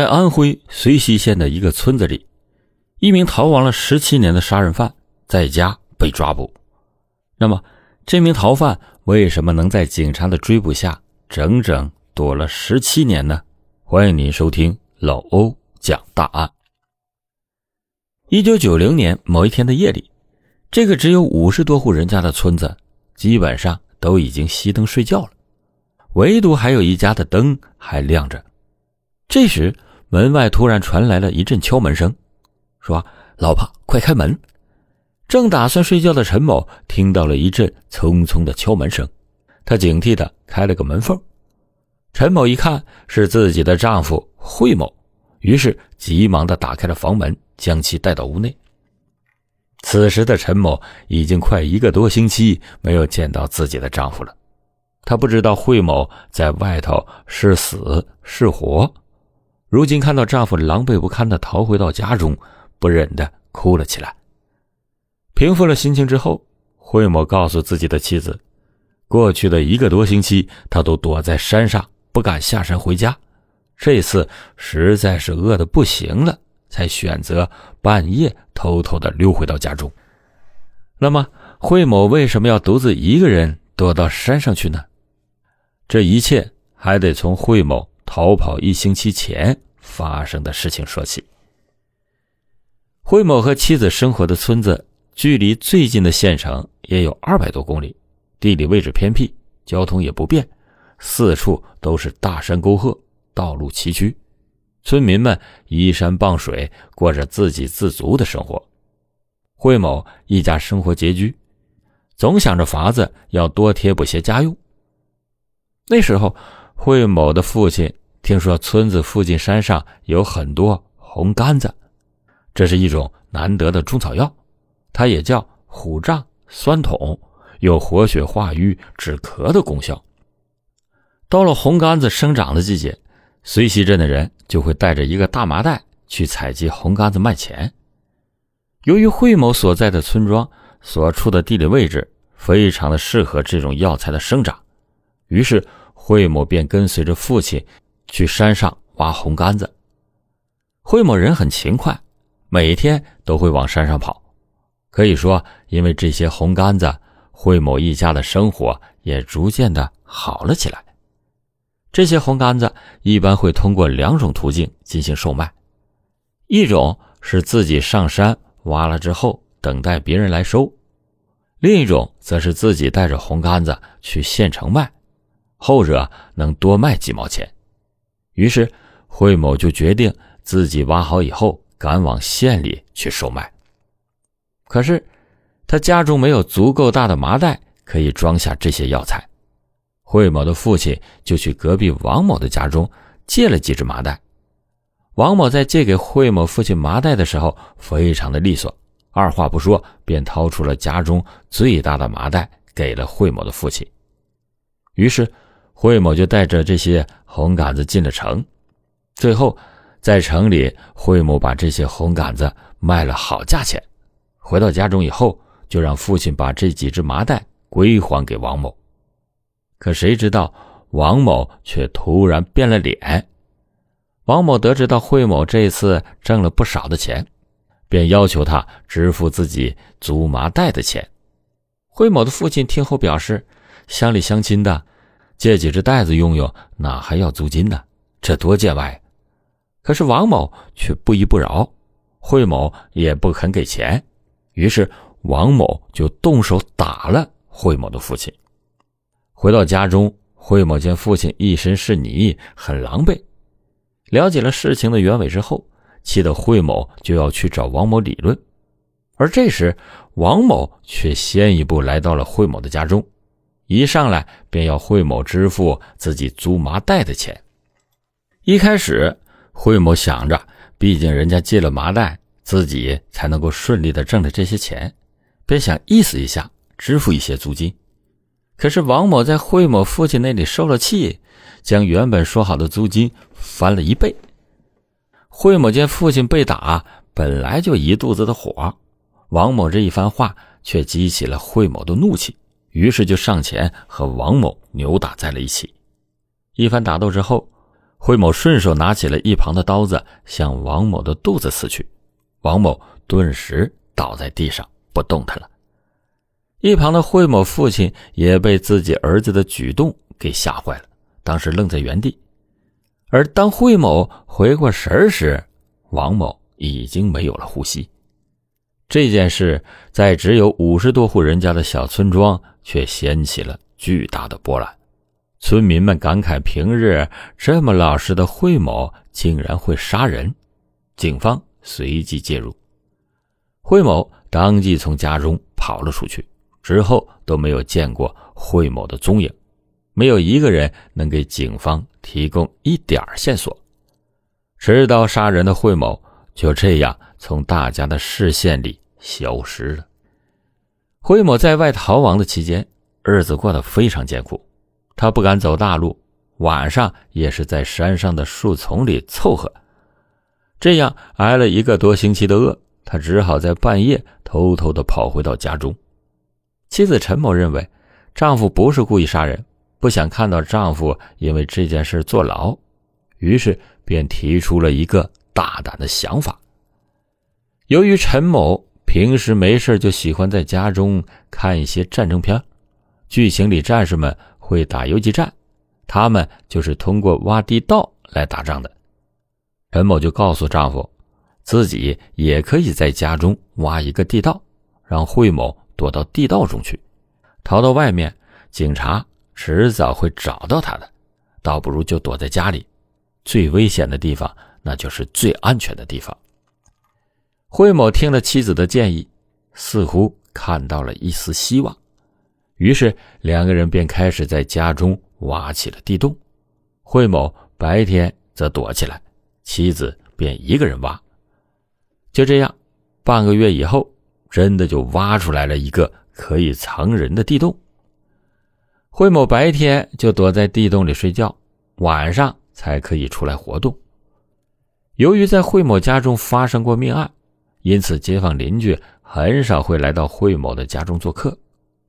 在安徽遂溪县的一个村子里，一名逃亡了十七年的杀人犯在家被抓捕。那么，这名逃犯为什么能在警察的追捕下整整躲了十七年呢？欢迎您收听老欧讲大案。一九九零年某一天的夜里，这个只有五十多户人家的村子，基本上都已经熄灯睡觉了，唯独还有一家的灯还亮着。这时，门外突然传来了一阵敲门声，说：“老婆，快开门！”正打算睡觉的陈某听到了一阵匆匆的敲门声，他警惕的开了个门缝。陈某一看是自己的丈夫惠某，于是急忙的打开了房门，将其带到屋内。此时的陈某已经快一个多星期没有见到自己的丈夫了，她不知道惠某在外头是死是活。如今看到丈夫狼狈不堪的逃回到家中，不忍的哭了起来。平复了心情之后，惠某告诉自己的妻子，过去的一个多星期，她都躲在山上，不敢下山回家。这次实在是饿得不行了，才选择半夜偷偷的溜回到家中。那么，惠某为什么要独自一个人躲到山上去呢？这一切还得从惠某。逃跑一星期前发生的事情说起。惠某和妻子生活的村子距离最近的县城也有二百多公里，地理位置偏僻，交通也不便，四处都是大山沟壑，道路崎岖，村民们依山傍水，过着自给自足的生活。惠某一家生活拮据，总想着法子要多贴补些家用。那时候，惠某的父亲。听说村子附近山上有很多红杆子，这是一种难得的中草药，它也叫虎杖酸筒，有活血化瘀、止咳的功效。到了红杆子生长的季节，随溪镇的人就会带着一个大麻袋去采集红杆子卖钱。由于惠某所在的村庄所处的地理位置非常的适合这种药材的生长，于是惠某便跟随着父亲。去山上挖红杆子，惠某人很勤快，每天都会往山上跑。可以说，因为这些红杆子，惠某一家的生活也逐渐的好了起来。这些红杆子一般会通过两种途径进行售卖，一种是自己上山挖了之后等待别人来收，另一种则是自己带着红杆子去县城卖，后者能多卖几毛钱。于是，惠某就决定自己挖好以后赶往县里去售卖。可是，他家中没有足够大的麻袋可以装下这些药材。惠某的父亲就去隔壁王某的家中借了几只麻袋。王某在借给惠某父亲麻袋的时候非常的利索，二话不说便掏出了家中最大的麻袋给了惠某的父亲。于是。惠某就带着这些红杆子进了城，最后在城里，惠某把这些红杆子卖了好价钱。回到家中以后，就让父亲把这几只麻袋归还给王某。可谁知道王某却突然变了脸。王某得知到惠某这次挣了不少的钱，便要求他支付自己租麻袋的钱。惠某的父亲听后表示：“乡里乡亲的。”借几只袋子用用，哪还要租金呢？这多见外！可是王某却不依不饶，惠某也不肯给钱，于是王某就动手打了惠某的父亲。回到家中，惠某见父亲一身是泥，很狼狈。了解了事情的原委之后，气得惠某就要去找王某理论，而这时王某却先一步来到了惠某的家中。一上来便要惠某支付自己租麻袋的钱。一开始，惠某想着，毕竟人家借了麻袋，自己才能够顺利的挣着这些钱，便想意思一下，支付一些租金。可是王某在惠某父亲那里受了气，将原本说好的租金翻了一倍。惠某见父亲被打，本来就一肚子的火，王某这一番话却激起了惠某的怒气。于是就上前和王某扭打在了一起，一番打斗之后，惠某顺手拿起了一旁的刀子，向王某的肚子刺去，王某顿时倒在地上不动弹了。一旁的惠某父亲也被自己儿子的举动给吓坏了，当时愣在原地。而当惠某回过神时，王某已经没有了呼吸。这件事在只有五十多户人家的小村庄却掀起了巨大的波澜，村民们感慨：平日这么老实的惠某竟然会杀人。警方随即介入，惠某当即从家中跑了出去，之后都没有见过惠某的踪影，没有一个人能给警方提供一点线索。持刀杀人的惠某就这样从大家的视线里。消失了。惠某在外逃亡的期间，日子过得非常艰苦。他不敢走大路，晚上也是在山上的树丛里凑合。这样挨了一个多星期的饿，他只好在半夜偷偷的跑回到家中。妻子陈某认为，丈夫不是故意杀人，不想看到丈夫因为这件事坐牢，于是便提出了一个大胆的想法。由于陈某。平时没事就喜欢在家中看一些战争片，剧情里战士们会打游击战，他们就是通过挖地道来打仗的。陈某就告诉丈夫，自己也可以在家中挖一个地道，让惠某躲到地道中去，逃到外面，警察迟早会找到他的，倒不如就躲在家里，最危险的地方那就是最安全的地方。惠某听了妻子的建议，似乎看到了一丝希望，于是两个人便开始在家中挖起了地洞。惠某白天则躲起来，妻子便一个人挖。就这样，半个月以后，真的就挖出来了一个可以藏人的地洞。惠某白天就躲在地洞里睡觉，晚上才可以出来活动。由于在惠某家中发生过命案。因此，街坊邻居很少会来到惠某的家中做客，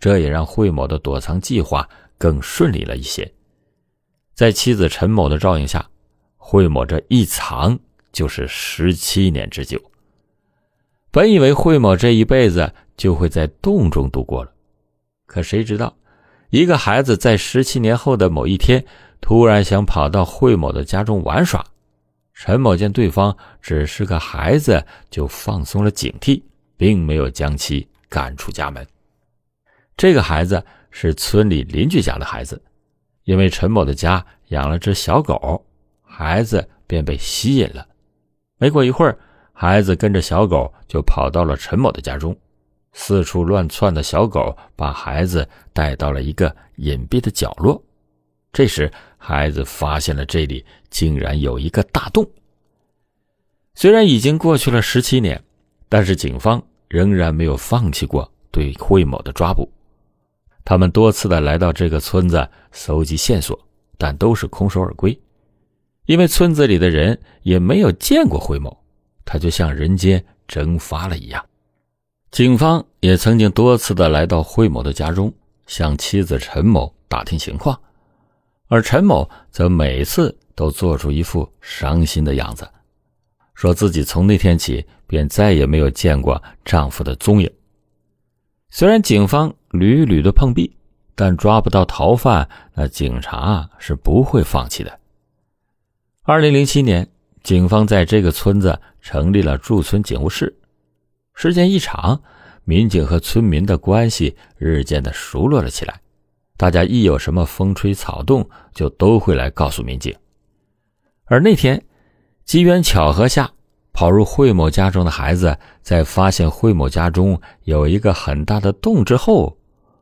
这也让惠某的躲藏计划更顺利了一些。在妻子陈某的照应下，惠某这一藏就是十七年之久。本以为惠某这一辈子就会在洞中度过了，可谁知道，一个孩子在十七年后的某一天，突然想跑到惠某的家中玩耍。陈某见对方只是个孩子，就放松了警惕，并没有将其赶出家门。这个孩子是村里邻居家的孩子，因为陈某的家养了只小狗，孩子便被吸引了。没过一会儿，孩子跟着小狗就跑到了陈某的家中，四处乱窜的小狗把孩子带到了一个隐蔽的角落。这时，孩子发现了这里竟然有一个大洞。虽然已经过去了十七年，但是警方仍然没有放弃过对惠某的抓捕。他们多次的来到这个村子搜集线索，但都是空手而归，因为村子里的人也没有见过惠某，他就像人间蒸发了一样。警方也曾经多次的来到惠某的家中，向妻子陈某打听情况。而陈某则每次都做出一副伤心的样子，说自己从那天起便再也没有见过丈夫的踪影。虽然警方屡屡的碰壁，但抓不到逃犯，那警察是不会放弃的。二零零七年，警方在这个村子成立了驻村警务室，时间一长，民警和村民的关系日渐的熟络了起来。大家一有什么风吹草动，就都会来告诉民警。而那天，机缘巧合下，跑入惠某家中的孩子，在发现惠某家中有一个很大的洞之后，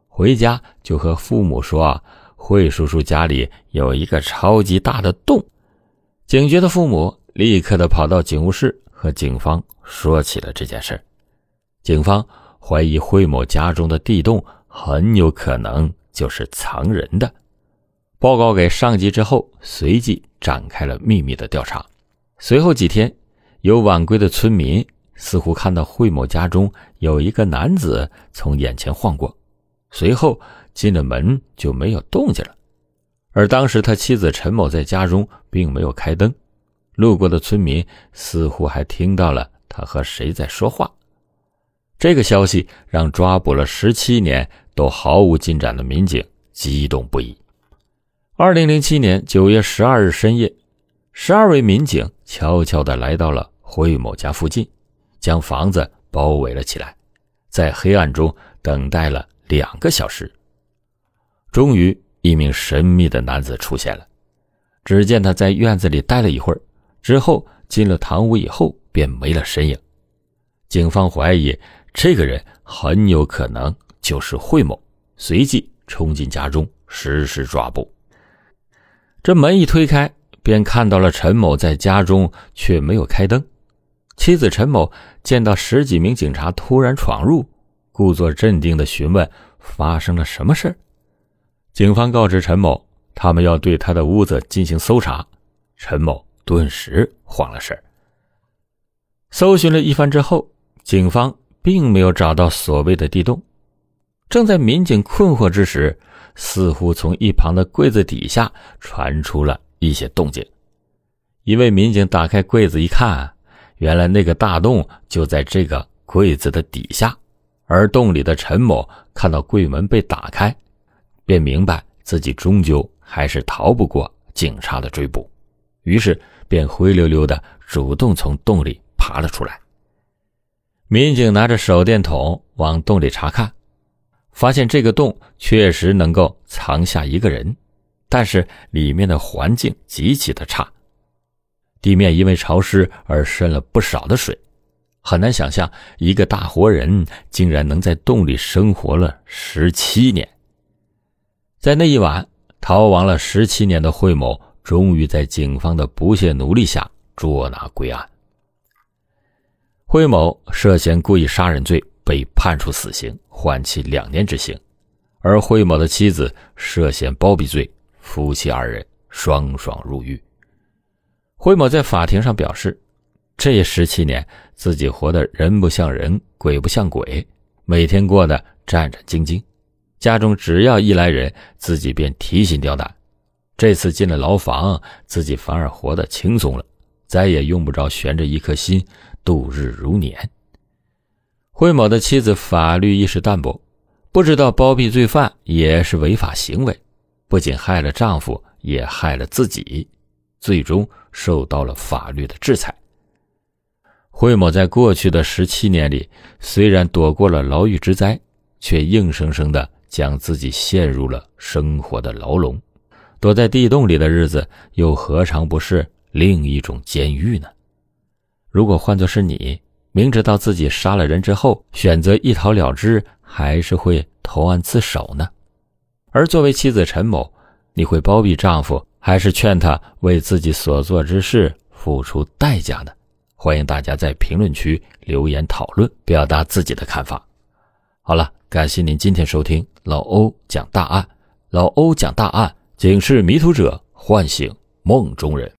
回家就和父母说：“啊惠叔叔家里有一个超级大的洞。”警觉的父母立刻的跑到警务室，和警方说起了这件事。警方怀疑惠某家中的地洞很有可能。就是藏人的，报告给上级之后，随即展开了秘密的调查。随后几天，有晚归的村民似乎看到惠某家中有一个男子从眼前晃过，随后进了门就没有动静了。而当时他妻子陈某在家中并没有开灯，路过的村民似乎还听到了他和谁在说话。这个消息让抓捕了十七年都毫无进展的民警激动不已。二零零七年九月十二日深夜，十二位民警悄悄地来到了惠某家附近，将房子包围了起来，在黑暗中等待了两个小时。终于，一名神秘的男子出现了。只见他在院子里待了一会儿，之后进了堂屋，以后便没了身影。警方怀疑。这个人很有可能就是惠某，随即冲进家中实施抓捕。这门一推开，便看到了陈某在家中，却没有开灯。妻子陈某见到十几名警察突然闯入，故作镇定的询问发生了什么事警方告知陈某，他们要对他的屋子进行搜查。陈某顿时慌了神搜寻了一番之后，警方。并没有找到所谓的地洞。正在民警困惑之时，似乎从一旁的柜子底下传出了一些动静。一位民警打开柜子一看，原来那个大洞就在这个柜子的底下。而洞里的陈某看到柜门被打开，便明白自己终究还是逃不过警察的追捕，于是便灰溜溜的主动从洞里爬了出来。民警拿着手电筒往洞里查看，发现这个洞确实能够藏下一个人，但是里面的环境极其的差，地面因为潮湿而渗了不少的水，很难想象一个大活人竟然能在洞里生活了十七年。在那一晚，逃亡了十七年的惠某，终于在警方的不懈努力下捉拿归案。惠某涉嫌故意杀人罪被判处死刑，缓期两年执行，而惠某的妻子涉嫌包庇罪，夫妻二人双双入狱。惠某在法庭上表示，这十七年自己活得人不像人，鬼不像鬼，每天过得战战兢兢，家中只要一来人，自己便提心吊胆。这次进了牢房，自己反而活得轻松了，再也用不着悬着一颗心。度日如年。惠某的妻子法律意识淡薄，不知道包庇罪犯也是违法行为，不仅害了丈夫，也害了自己，最终受到了法律的制裁。惠某在过去的十七年里，虽然躲过了牢狱之灾，却硬生生的将自己陷入了生活的牢笼。躲在地洞里的日子，又何尝不是另一种监狱呢？如果换作是你，明知道自己杀了人之后，选择一逃了之，还是会投案自首呢？而作为妻子陈某，你会包庇丈夫，还是劝他为自己所做之事付出代价呢？欢迎大家在评论区留言讨论，表达自己的看法。好了，感谢您今天收听老欧讲大案，老欧讲大案，警示迷途者，唤醒梦中人。